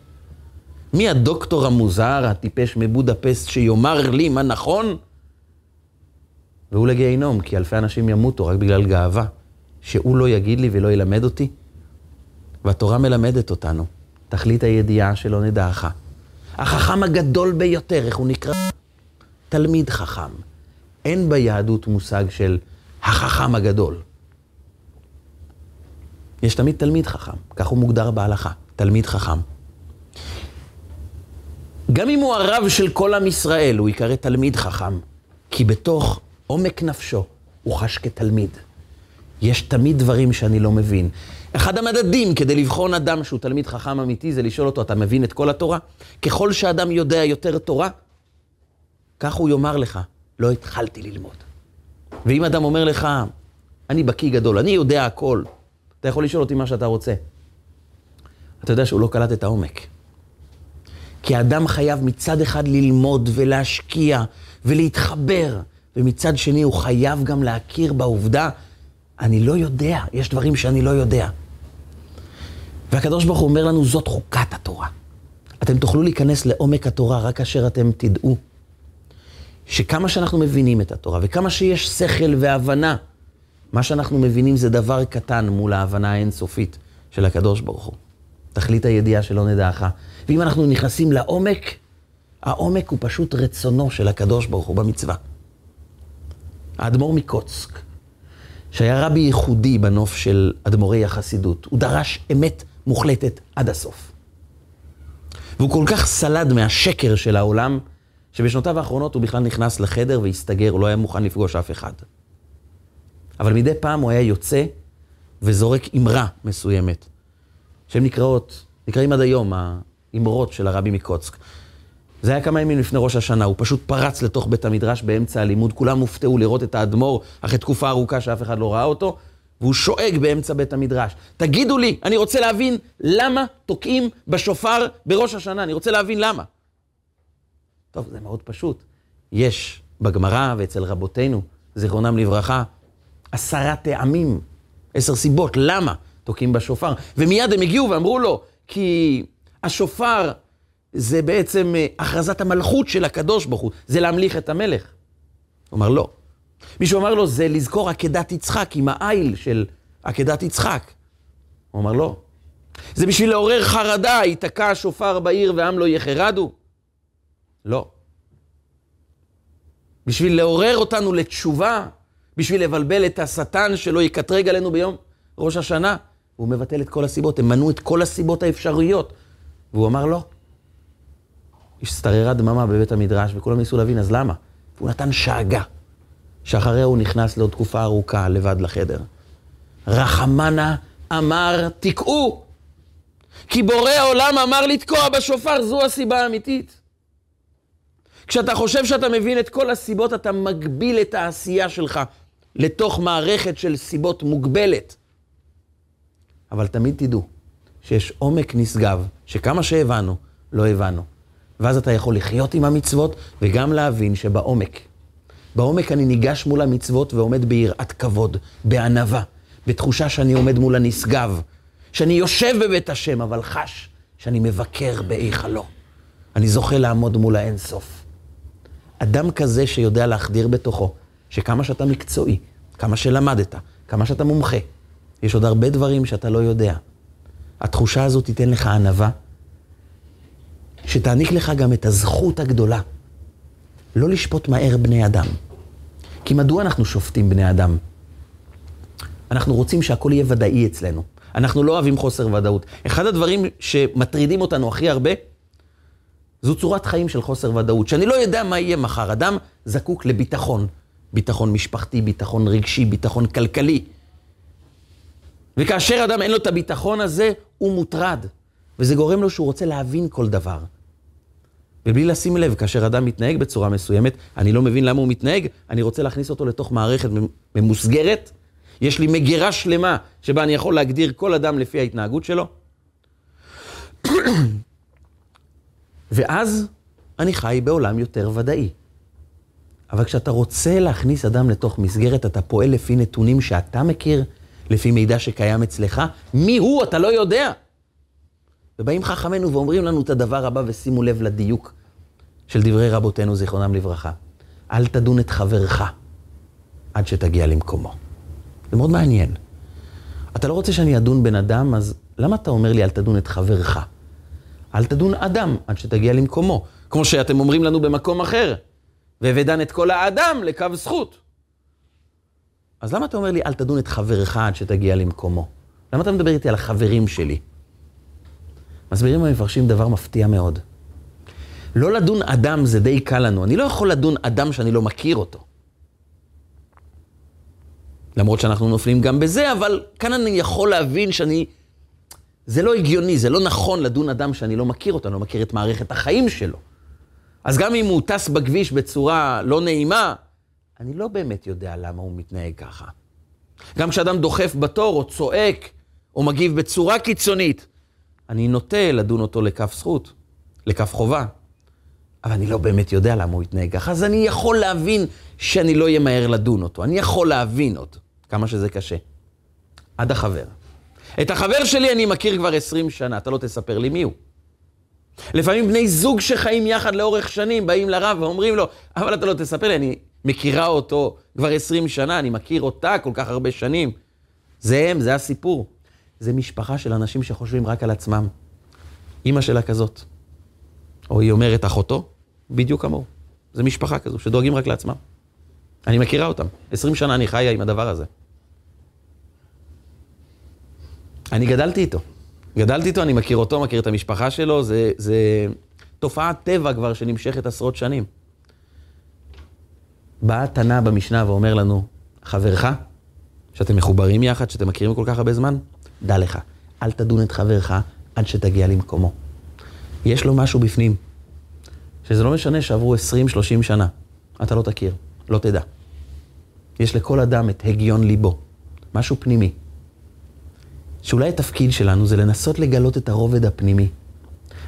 מי הדוקטור המוזר, הטיפש מבודפסט, שיאמר לי מה נכון? והוא לגיהינום, כי אלפי אנשים ימותו רק בגלל גאווה, שהוא לא יגיד לי ולא ילמד אותי. והתורה מלמדת אותנו, תכלית הידיעה שלא נדעך. החכם הגדול ביותר, איך הוא נקרא? תלמיד חכם. אין ביהדות מושג של החכם הגדול. יש תמיד תלמיד חכם, כך הוא מוגדר בהלכה, תלמיד חכם. גם אם הוא הרב של כל עם ישראל, הוא ייקרא תלמיד חכם, כי בתוך עומק נפשו הוא חש כתלמיד. יש תמיד דברים שאני לא מבין. אחד המדדים כדי לבחון אדם שהוא תלמיד חכם אמיתי זה לשאול אותו, אתה מבין את כל התורה? ככל שאדם יודע יותר תורה, כך הוא יאמר לך, לא התחלתי ללמוד. ואם אדם אומר לך, אני בקיא גדול, אני יודע הכל, אתה יכול לשאול אותי מה שאתה רוצה. אתה יודע שהוא לא קלט את העומק. כי האדם חייב מצד אחד ללמוד ולהשקיע ולהתחבר, ומצד שני הוא חייב גם להכיר בעובדה, אני לא יודע, יש דברים שאני לא יודע. והקדוש ברוך הוא אומר לנו, זאת חוקת התורה. אתם תוכלו להיכנס לעומק התורה רק כאשר אתם תדעו שכמה שאנחנו מבינים את התורה וכמה שיש שכל והבנה, מה שאנחנו מבינים זה דבר קטן מול ההבנה האינסופית של הקדוש ברוך הוא. תכלית הידיעה שלא נדעך. ואם אנחנו נכנסים לעומק, העומק הוא פשוט רצונו של הקדוש ברוך הוא במצווה. האדמו"ר מקוצק, שהיה רבי ייחודי בנוף של אדמו"רי החסידות, הוא דרש אמת מוחלטת עד הסוף. והוא כל כך סלד מהשקר של העולם, שבשנותיו האחרונות הוא בכלל נכנס לחדר והסתגר, הוא לא היה מוכן לפגוש אף אחד. אבל מדי פעם הוא היה יוצא וזורק אמרה מסוימת, שהן נקראות, נקראים עד היום האמרות של הרבי מקוצק. זה היה כמה ימים לפני ראש השנה, הוא פשוט פרץ לתוך בית המדרש באמצע הלימוד, כולם הופתעו לראות את האדמו"ר אחרי תקופה ארוכה שאף אחד לא ראה אותו, והוא שואג באמצע בית המדרש. תגידו לי, אני רוצה להבין למה תוקעים בשופר בראש השנה, אני רוצה להבין למה. טוב, זה מאוד פשוט. יש בגמרא ואצל רבותינו, זיכרונם לברכה, עשרה טעמים, עשר סיבות, למה תוקעים בשופר. ומיד הם הגיעו ואמרו לו, כי השופר זה בעצם אה, הכרזת המלכות של הקדוש ברוך הוא, זה להמליך את המלך. הוא אמר, לא. מישהו אמר לו, זה לזכור עקדת יצחק עם העיל של עקדת יצחק. הוא אמר, לא. זה בשביל לעורר חרדה, ייתקע השופר בעיר ועם לא יחרדו? לא. בשביל לעורר אותנו לתשובה, בשביל לבלבל את השטן שלא יקטרג עלינו ביום ראש השנה. והוא מבטל את כל הסיבות, הם מנו את כל הסיבות האפשריות. והוא אמר לא. השתררה דממה בבית המדרש, וכולם ניסו להבין, אז למה? הוא נתן שאגה, שאחריה הוא נכנס לעוד תקופה ארוכה לבד לחדר. רחמנה אמר, תקעו. כי בורא העולם אמר לתקוע בשופר, זו הסיבה האמיתית. כשאתה חושב שאתה מבין את כל הסיבות, אתה מגביל את העשייה שלך לתוך מערכת של סיבות מוגבלת. אבל תמיד תדעו שיש עומק נשגב, שכמה שהבנו, לא הבנו. ואז אתה יכול לחיות עם המצוות וגם להבין שבעומק, בעומק אני ניגש מול המצוות ועומד ביראת כבוד, בענווה, בתחושה שאני עומד מול הנשגב, שאני יושב בבית השם, אבל חש שאני מבקר בהיכלו. אני זוכה לעמוד מול האינסוף. אדם כזה שיודע להחדיר בתוכו, שכמה שאתה מקצועי, כמה שלמדת, כמה שאתה מומחה, יש עוד הרבה דברים שאתה לא יודע. התחושה הזאת תיתן לך ענווה, שתעניק לך גם את הזכות הגדולה לא לשפוט מהר בני אדם. כי מדוע אנחנו שופטים בני אדם? אנחנו רוצים שהכל יהיה ודאי אצלנו. אנחנו לא אוהבים חוסר ודאות. אחד הדברים שמטרידים אותנו הכי הרבה, זו צורת חיים של חוסר ודאות, שאני לא יודע מה יהיה מחר. אדם זקוק לביטחון, ביטחון משפחתי, ביטחון רגשי, ביטחון כלכלי. וכאשר אדם אין לו את הביטחון הזה, הוא מוטרד, וזה גורם לו שהוא רוצה להבין כל דבר. ובלי לשים לב, כאשר אדם מתנהג בצורה מסוימת, אני לא מבין למה הוא מתנהג, אני רוצה להכניס אותו לתוך מערכת ממוסגרת. יש לי מגירה שלמה שבה אני יכול להגדיר כל אדם לפי ההתנהגות שלו. ואז אני חי בעולם יותר ודאי. אבל כשאתה רוצה להכניס אדם לתוך מסגרת, אתה פועל לפי נתונים שאתה מכיר, לפי מידע שקיים אצלך. מי הוא אתה לא יודע. ובאים חכמינו ואומרים לנו את הדבר הבא, ושימו לב לדיוק של דברי רבותינו, זיכרונם לברכה. אל תדון את חברך עד שתגיע למקומו. זה מאוד מעניין. אתה לא רוצה שאני אדון בן אדם, אז למה אתה אומר לי אל תדון את חברך? אל תדון אדם עד שתגיע למקומו. כמו שאתם אומרים לנו במקום אחר, והבדן את כל האדם לקו זכות. אז למה אתה אומר לי אל תדון את חברך עד שתגיע למקומו? למה אתה מדבר איתי על החברים שלי? מסבירים המפרשים דבר מפתיע מאוד. לא לדון אדם זה די קל לנו. אני לא יכול לדון אדם שאני לא מכיר אותו. למרות שאנחנו נופלים גם בזה, אבל כאן אני יכול להבין שאני... זה לא הגיוני, זה לא נכון לדון אדם שאני לא מכיר אותו, אני לא מכיר את מערכת החיים שלו. אז גם אם הוא טס בכביש בצורה לא נעימה, אני לא באמת יודע למה הוא מתנהג ככה. גם כשאדם דוחף בתור, או צועק, או מגיב בצורה קיצונית, אני נוטה לדון אותו לכף זכות, לכף חובה. אבל אני לא באמת יודע למה הוא יתנהג ככה, אז אני יכול להבין שאני לא אהיה מהר לדון אותו. אני יכול להבין אותו, כמה שזה קשה. עד החבר. את החבר שלי אני מכיר כבר 20 שנה, אתה לא תספר לי מי הוא. לפעמים בני זוג שחיים יחד לאורך שנים באים לרב ואומרים לו, אבל אתה לא תספר לי, אני מכירה אותו כבר 20 שנה, אני מכיר אותה כל כך הרבה שנים. זה הם, זה הסיפור. זה משפחה של אנשים שחושבים רק על עצמם. אימא שלה כזאת. או היא אומרת אחותו, בדיוק כמוהו. זה משפחה כזו, שדואגים רק לעצמם. אני מכירה אותם. 20 שנה אני חיה עם הדבר הזה. אני גדלתי איתו. גדלתי איתו, אני מכיר אותו, מכיר את המשפחה שלו, זה, זה תופעת טבע כבר שנמשכת עשרות שנים. בא תנא במשנה ואומר לנו, חברך, שאתם מחוברים יחד, שאתם מכירים כל כך הרבה זמן, דע לך, אל תדון את חברך עד שתגיע למקומו. יש לו משהו בפנים, שזה לא משנה שעברו 20-30 שנה, אתה לא תכיר, לא תדע. יש לכל אדם את הגיון ליבו, משהו פנימי. שאולי התפקיד שלנו זה לנסות לגלות את הרובד הפנימי.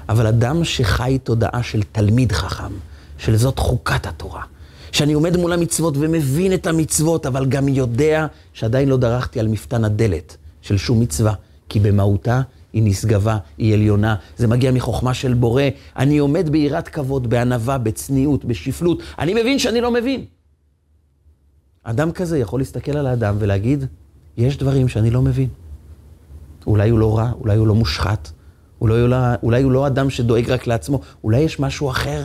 אבל אדם שחי תודעה של תלמיד חכם, של זאת חוקת התורה, שאני עומד מול המצוות ומבין את המצוות, אבל גם יודע שעדיין לא דרכתי על מפתן הדלת של שום מצווה, כי במהותה היא נשגבה, היא עליונה, זה מגיע מחוכמה של בורא. אני עומד ביראת כבוד, בענווה, בצניעות, בשפלות. אני מבין שאני לא מבין. אדם כזה יכול להסתכל על האדם ולהגיד, יש דברים שאני לא מבין. אולי הוא לא רע, אולי הוא לא מושחת, אולי הוא לא, אולי הוא לא אדם שדואג רק לעצמו, אולי יש משהו אחר.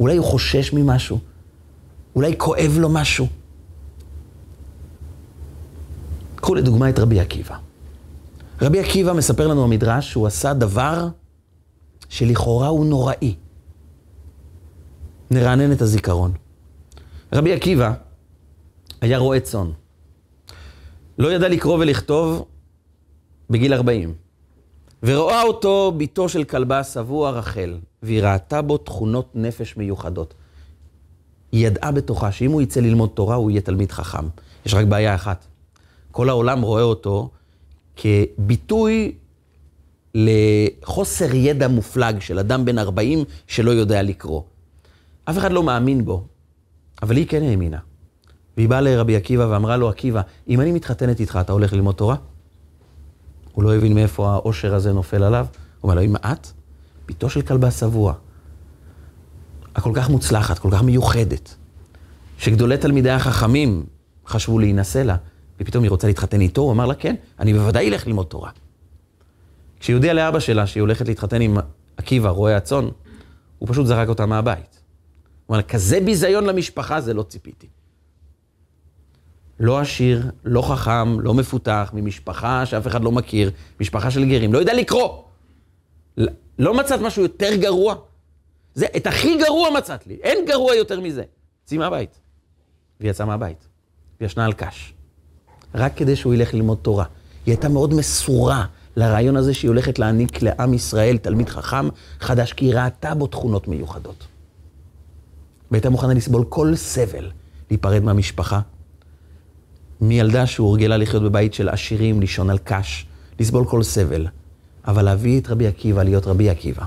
אולי הוא חושש ממשהו, אולי כואב לו משהו. קחו לדוגמה את רבי עקיבא. רבי עקיבא מספר לנו המדרש שהוא עשה דבר שלכאורה הוא נוראי. נרענן את הזיכרון. רבי עקיבא היה רועה צאן. לא ידע לקרוא ולכתוב בגיל 40. ורואה אותו בתו של כלבה שבוע רחל, והיא ראתה בו תכונות נפש מיוחדות. היא ידעה בתוכה שאם הוא יצא ללמוד תורה, הוא יהיה תלמיד חכם. יש רק בעיה אחת. כל העולם רואה אותו כביטוי לחוסר ידע מופלג של אדם בן 40 שלא יודע לקרוא. אף אחד לא מאמין בו, אבל היא כן האמינה. והיא באה לרבי עקיבא ואמרה לו, עקיבא, אם אני מתחתנת איתך, אתה הולך ללמוד תורה? הוא לא הבין מאיפה העושר הזה נופל עליו. הוא אומר לו, אם את, בתו של כלבה שבוע, הכל כך מוצלחת, כל כך מיוחדת, שגדולי תלמידי החכמים חשבו להינשא לה, ופתאום היא רוצה להתחתן איתו, הוא אמר לה, כן, אני בוודאי אלך ללמוד תורה. כשהיא הודיעה לאבא שלה שהיא הולכת להתחתן עם עקיבא, רועה הצאן, הוא פשוט זרק אותה מהבית. הוא אמר, כזה ביזיון למשפחה, זה לא ציפיתי. לא עשיר, לא חכם, לא מפותח, ממשפחה שאף אחד לא מכיר, משפחה של גרים, לא יודע לקרוא. לא מצאת משהו יותר גרוע? זה, את הכי גרוע מצאת לי, אין גרוע יותר מזה. צאי מהבית. והיא יצאה מהבית, וישנה על קש. רק כדי שהוא ילך ללמוד תורה. היא הייתה מאוד מסורה לרעיון הזה שהיא הולכת להעניק לעם ישראל תלמיד חכם חדש, כי היא ראתה בו תכונות מיוחדות. והייתה מוכנה לסבול כל סבל, להיפרד מהמשפחה. מילדה שהורגלה לחיות בבית של עשירים, לישון על קש, לסבול כל סבל. אבל להביא את רבי עקיבא, להיות רבי עקיבא.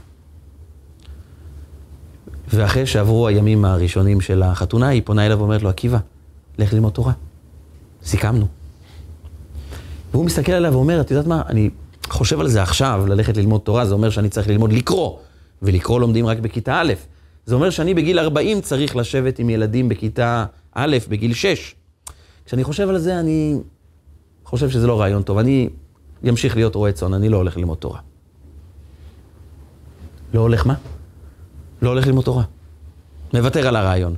ואחרי שעברו הימים הראשונים של החתונה, היא פונה אליו ואומרת לו, עקיבא, לך ללמוד תורה. סיכמנו. והוא מסתכל עליה ואומר, את יודעת מה, אני חושב על זה עכשיו, ללכת ללמוד תורה, זה אומר שאני צריך ללמוד לקרוא, ולקרוא לומדים רק בכיתה א'. זה אומר שאני בגיל 40 צריך לשבת עם ילדים בכיתה א', בגיל 6. כשאני חושב על זה, אני חושב שזה לא רעיון טוב. אני אמשיך להיות רועה צאן, אני לא הולך ללמוד תורה. לא הולך מה? לא הולך ללמוד תורה. מוותר על הרעיון.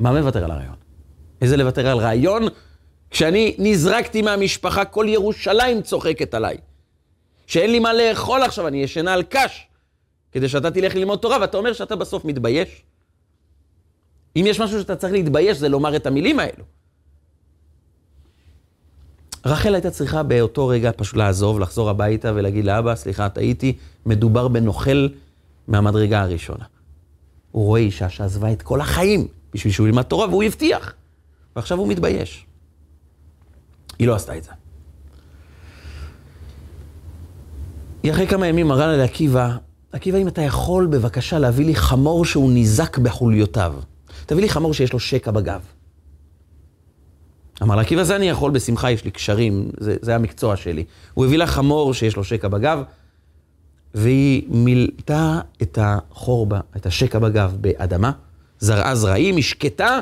מה מוותר על הרעיון? איזה לוותר על רעיון? כשאני נזרקתי מהמשפחה, כל ירושלים צוחקת עליי. שאין לי מה לאכול עכשיו, אני ישנה על קש, כדי שאתה תלך ללמוד תורה, ואתה אומר שאתה בסוף מתבייש? אם יש משהו שאתה צריך להתבייש, זה לומר את המילים האלו. רחל הייתה צריכה באותו רגע פשוט לעזוב, לחזור הביתה ולהגיד לאבא, סליחה, טעיתי, מדובר בנוכל מהמדרגה הראשונה. הוא רואה אישה שעזבה את כל החיים בשביל שהוא ילמד תורה, והוא הבטיח. ועכשיו הוא מתבייש. היא לא עשתה את זה. אחרי כמה ימים מראה לה לעקיבא, עקיבא, אם אתה יכול בבקשה להביא לי חמור שהוא ניזק בחוליותיו. תביא לי חמור שיש לו שקע בגב. אמר לה, עקיבא, זה אני יכול בשמחה, יש לי קשרים, זה, זה המקצוע שלי. הוא הביא לה חמור שיש לו שקע בגב, והיא מילתה את החור, את השקע בגב באדמה, זרעה זרעים, השקטה,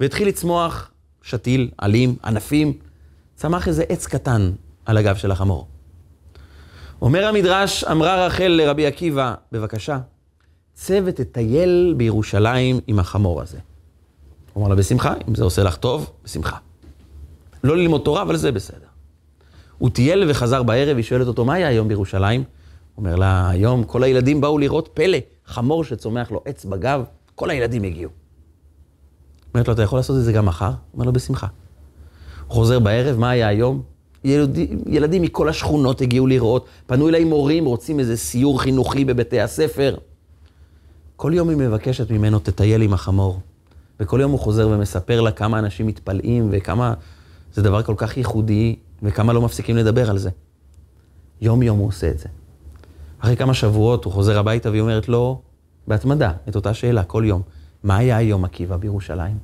והתחיל לצמוח שתיל, עלים, ענפים. צמח איזה עץ קטן על הגב של החמור. אומר המדרש, אמרה רחל לרבי עקיבא, בבקשה, צא ותטייל בירושלים עם החמור הזה. הוא אמר לה, בשמחה, אם זה עושה לך טוב, בשמחה. לא ללמוד תורה, אבל זה בסדר. הוא טייל וחזר בערב, היא שואלת אותו, מה היה היום בירושלים? הוא אומר לה, היום כל הילדים באו לראות פלא, חמור שצומח לו עץ בגב, כל הילדים הגיעו. אומרת לו, אתה יכול לעשות את זה גם מחר? הוא אומר לו, בשמחה. הוא חוזר בערב, מה היה היום? ילדים, ילדים מכל השכונות הגיעו לראות, פנו אליי מורים, רוצים איזה סיור חינוכי בבתי הספר. כל יום היא מבקשת ממנו, תטייל עם החמור. וכל יום הוא חוזר ומספר לה כמה אנשים מתפלאים וכמה זה דבר כל כך ייחודי, וכמה לא מפסיקים לדבר על זה. יום-יום הוא עושה את זה. אחרי כמה שבועות הוא חוזר הביתה והיא אומרת לו, בהתמדה, את אותה שאלה, כל יום. מה היה היום עקיבא בירושלים?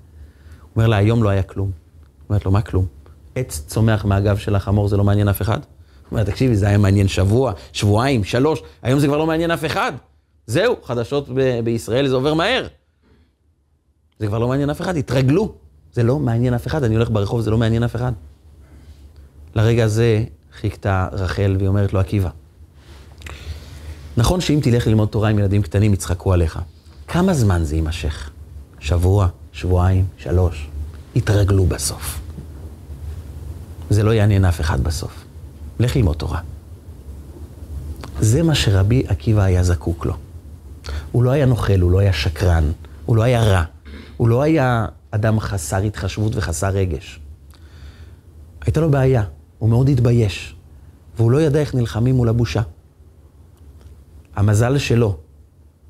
הוא אומר לה, היום לא היה כלום. היא אומרת לו, מה כלום? עץ צומח מהגב של החמור, זה לא מעניין אף אחד? הוא אומר, תקשיבי, זה היה מעניין שבוע, שבועיים, שלוש, היום זה כבר לא מעניין אף אחד. זהו, חדשות ב- בישראל זה עובר מהר. זה כבר לא מעניין אף אחד, התרגלו. זה לא מעניין אף אחד, אני הולך ברחוב, זה לא מעניין אף אחד. לרגע הזה חיכתה רחל והיא אומרת לו, עקיבא, נכון שאם תלך ללמוד תורה עם ילדים קטנים, יצחקו עליך. כמה זמן זה יימשך? שבוע, שבועיים, שלוש. יתרגלו בסוף. זה לא יעניין אף אחד בסוף. לך ללמוד תורה. זה מה שרבי עקיבא היה זקוק לו. הוא לא היה נוכל, הוא לא היה שקרן, הוא לא היה רע, הוא לא היה אדם חסר התחשבות וחסר רגש. הייתה לו בעיה, הוא מאוד התבייש. והוא לא ידע איך נלחמים מול הבושה. המזל שלו,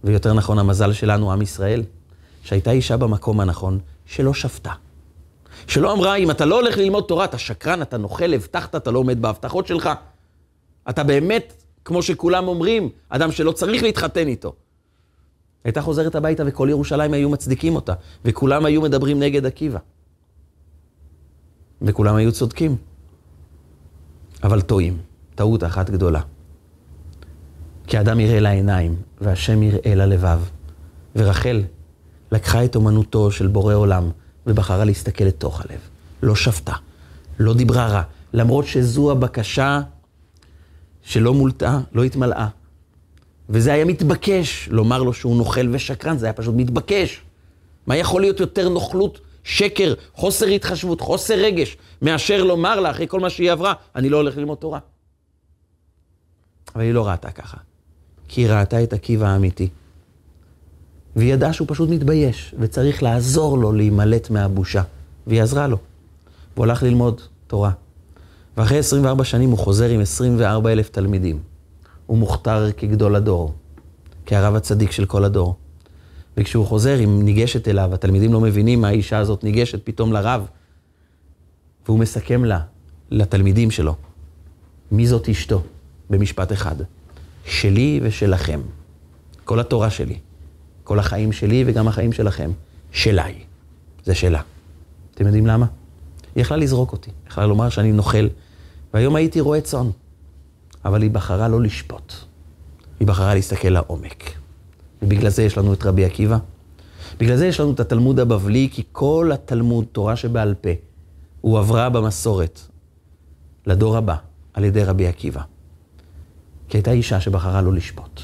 ויותר נכון המזל שלנו, עם ישראל, שהייתה אישה במקום הנכון, שלא שפטה. שלא אמרה, אם אתה לא הולך ללמוד תורה, אתה שקרן, אתה נוכל, הבטחת, אתה לא עומד בהבטחות שלך. אתה באמת, כמו שכולם אומרים, אדם שלא צריך להתחתן איתו. הייתה חוזרת הביתה וכל ירושלים היו מצדיקים אותה, וכולם היו מדברים נגד עקיבא. וכולם היו צודקים. אבל טועים, טעות אחת גדולה. כי האדם יראה לעיניים, והשם יראה ללבב. ורחל לקחה את אומנותו של בורא עולם, ובחרה להסתכל לתוך הלב. לא שפטה, לא דיברה רע, למרות שזו הבקשה שלא מולטה, לא התמלאה. וזה היה מתבקש לומר לו שהוא נוכל ושקרן, זה היה פשוט מתבקש. מה יכול להיות יותר נוכלות, שקר, חוסר התחשבות, חוסר רגש, מאשר לומר לה, אחרי כל מה שהיא עברה, אני לא הולך ללמוד תורה. אבל היא לא ראתה ככה, כי היא ראתה את עקיבא האמיתי. והיא ידעה שהוא פשוט מתבייש, וצריך לעזור לו להימלט מהבושה. והיא עזרה לו. והוא הלך ללמוד תורה. ואחרי 24 שנים הוא חוזר עם 24 אלף תלמידים. הוא מוכתר כגדול הדור, כהרב הצדיק של כל הדור. וכשהוא חוזר, היא ניגשת אליו, התלמידים לא מבינים מה האישה הזאת ניגשת פתאום לרב, והוא מסכם לה, לתלמידים שלו, מי זאת אשתו? במשפט אחד, שלי ושלכם. כל התורה שלי, כל החיים שלי וגם החיים שלכם, שלה היא. זה שלה. אתם יודעים למה? היא יכלה לזרוק אותי, יכלה לומר שאני נוכל, והיום הייתי רועה צאן. אבל היא בחרה לא לשפוט. היא בחרה להסתכל לעומק. ובגלל זה יש לנו את רבי עקיבא. בגלל זה יש לנו את התלמוד הבבלי, כי כל התלמוד, תורה שבעל פה, הועברה במסורת לדור הבא על ידי רבי עקיבא. כי הייתה אישה שבחרה לא לשפוט.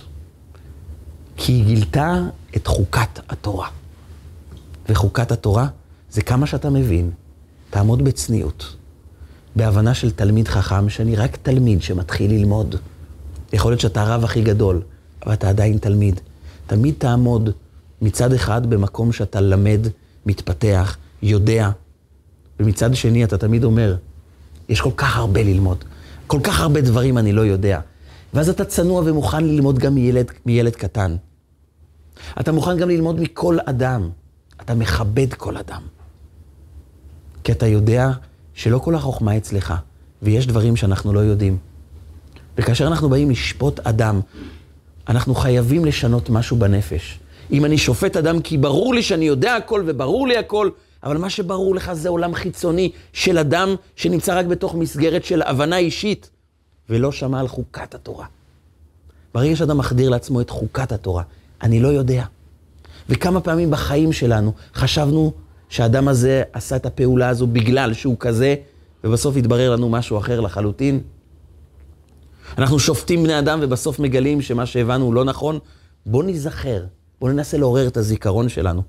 כי היא גילתה את חוקת התורה. וחוקת התורה זה כמה שאתה מבין, תעמוד בצניעות, בהבנה של תלמיד חכם, שאני רק תלמיד שמתחיל ללמוד. יכול להיות שאתה הרב הכי גדול, אבל אתה עדיין תלמיד. תמיד תעמוד מצד אחד במקום שאתה למד, מתפתח, יודע, ומצד שני אתה תמיד אומר, יש כל כך הרבה ללמוד, כל כך הרבה דברים אני לא יודע. ואז אתה צנוע ומוכן ללמוד גם מילד, מילד קטן. אתה מוכן גם ללמוד מכל אדם. אתה מכבד כל אדם. כי אתה יודע שלא כל החוכמה אצלך, ויש דברים שאנחנו לא יודעים. וכאשר אנחנו באים לשפוט אדם, אנחנו חייבים לשנות משהו בנפש. אם אני שופט אדם כי ברור לי שאני יודע הכל וברור לי הכל, אבל מה שברור לך זה עולם חיצוני של אדם שנמצא רק בתוך מסגרת של הבנה אישית, ולא שמע על חוקת התורה. ברגע שאדם מחדיר לעצמו את חוקת התורה, אני לא יודע. וכמה פעמים בחיים שלנו חשבנו שהאדם הזה עשה את הפעולה הזו בגלל שהוא כזה, ובסוף יתברר לנו משהו אחר לחלוטין. אנחנו שופטים בני אדם ובסוף מגלים שמה שהבנו הוא לא נכון. בואו ניזכר, בואו ננסה לעורר את הזיכרון שלנו.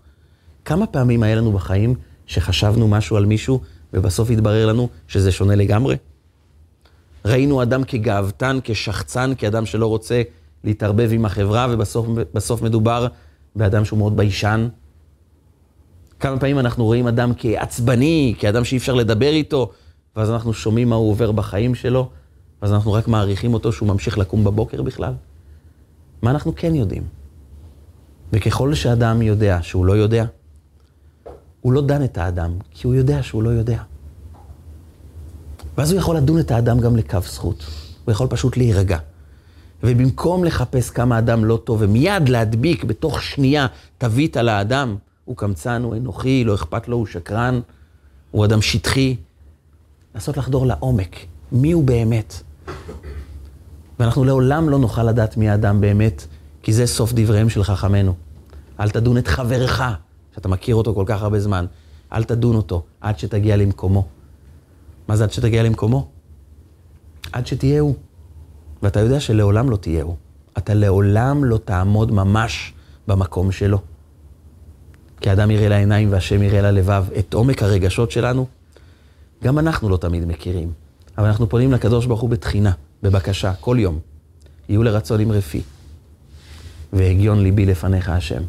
כמה פעמים היה לנו בחיים שחשבנו משהו על מישהו ובסוף התברר לנו שזה שונה לגמרי? ראינו אדם כגאוותן, כשחצן, כאדם שלא רוצה להתערבב עם החברה, ובסוף מדובר באדם שהוא מאוד ביישן, כמה פעמים אנחנו רואים אדם כעצבני, כאדם שאי אפשר לדבר איתו, ואז אנחנו שומעים מה הוא עובר בחיים שלו, ואז אנחנו רק מעריכים אותו שהוא ממשיך לקום בבוקר בכלל. מה אנחנו כן יודעים? וככל שאדם יודע שהוא לא יודע, הוא לא דן את האדם, כי הוא יודע שהוא לא יודע. ואז הוא יכול לדון את האדם גם לקו זכות. הוא יכול פשוט להירגע. ובמקום לחפש כמה אדם לא טוב ומיד להדביק בתוך שנייה תווית על האדם, הוא קמצן, הוא אנוכי, לא אכפת לו, הוא שקרן, הוא אדם שטחי. לנסות לחדור לעומק, מי הוא באמת. ואנחנו לעולם לא נוכל לדעת מי האדם באמת, כי זה סוף דבריהם של חכמינו. אל תדון את חברך, שאתה מכיר אותו כל כך הרבה זמן. אל תדון אותו עד שתגיע למקומו. מה זה עד שתגיע למקומו? עד שתהיה הוא. ואתה יודע שלעולם לא תהיה הוא. אתה לעולם לא תעמוד ממש במקום שלו. כי האדם יראה לעיניים והשם יראה ללבב את עומק הרגשות שלנו, גם אנחנו לא תמיד מכירים. אבל אנחנו פונים לקדוש ברוך הוא בתחינה, בבקשה, כל יום. יהיו לרצון עם רפי, והגיון ליבי לפניך השם.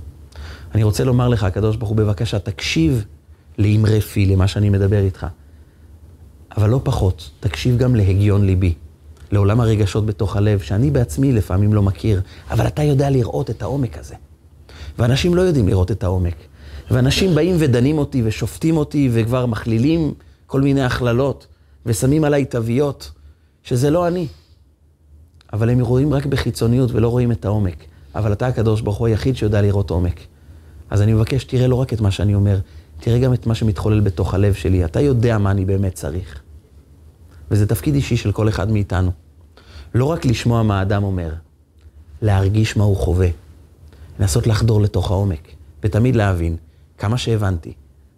אני רוצה לומר לך, הקדוש ברוך הוא, בבקשה, תקשיב לאמרי פי, למה שאני מדבר איתך. אבל לא פחות, תקשיב גם להגיון ליבי, לעולם הרגשות בתוך הלב, שאני בעצמי לפעמים לא מכיר, אבל אתה יודע לראות את העומק הזה. ואנשים לא יודעים לראות את העומק. ואנשים באים ודנים אותי ושופטים אותי וכבר מכלילים כל מיני הכללות ושמים עליי תוויות, שזה לא אני. אבל הם רואים רק בחיצוניות ולא רואים את העומק. אבל אתה הקדוש ברוך הוא היחיד שיודע לראות עומק. אז אני מבקש, תראה לא רק את מה שאני אומר, תראה גם את מה שמתחולל בתוך הלב שלי. אתה יודע מה אני באמת צריך. וזה תפקיד אישי של כל אחד מאיתנו. לא רק לשמוע מה האדם אומר, להרגיש מה הוא חווה. לנסות לחדור לתוך העומק, ותמיד להבין, כמה שהבנתי,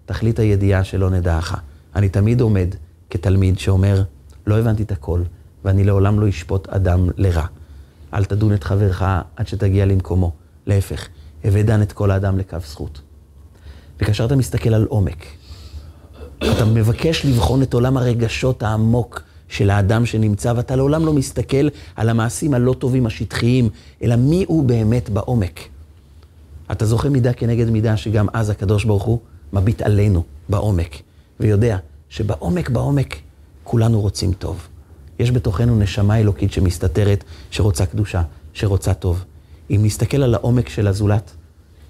תכלית הידיעה שלא נדעך. אני תמיד עומד כתלמיד שאומר, לא הבנתי את הכל, ואני לעולם לא אשפוט אדם לרע. אל תדון את חברך עד שתגיע למקומו. להפך, הווה דן את כל האדם לקו זכות. וכאשר אתה מסתכל על עומק, אתה מבקש לבחון את עולם הרגשות העמוק של האדם שנמצא, ואתה לעולם לא מסתכל על המעשים הלא טובים, השטחיים, אלא מי הוא באמת בעומק. אתה זוכה מידה כנגד מידה, שגם אז הקדוש ברוך הוא מביט עלינו בעומק, ויודע שבעומק, בעומק, כולנו רוצים טוב. יש בתוכנו נשמה אלוקית שמסתתרת, שרוצה קדושה, שרוצה טוב. אם נסתכל על העומק של הזולת,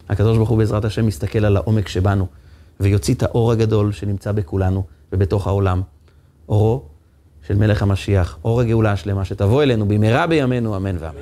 הקדוש ברוך הוא בעזרת השם מסתכל על העומק שבנו, ויוציא את האור הגדול שנמצא בכולנו ובתוך העולם. אורו של מלך המשיח, אור הגאולה השלמה, שתבוא אלינו במהרה בימינו, אמן ואמן.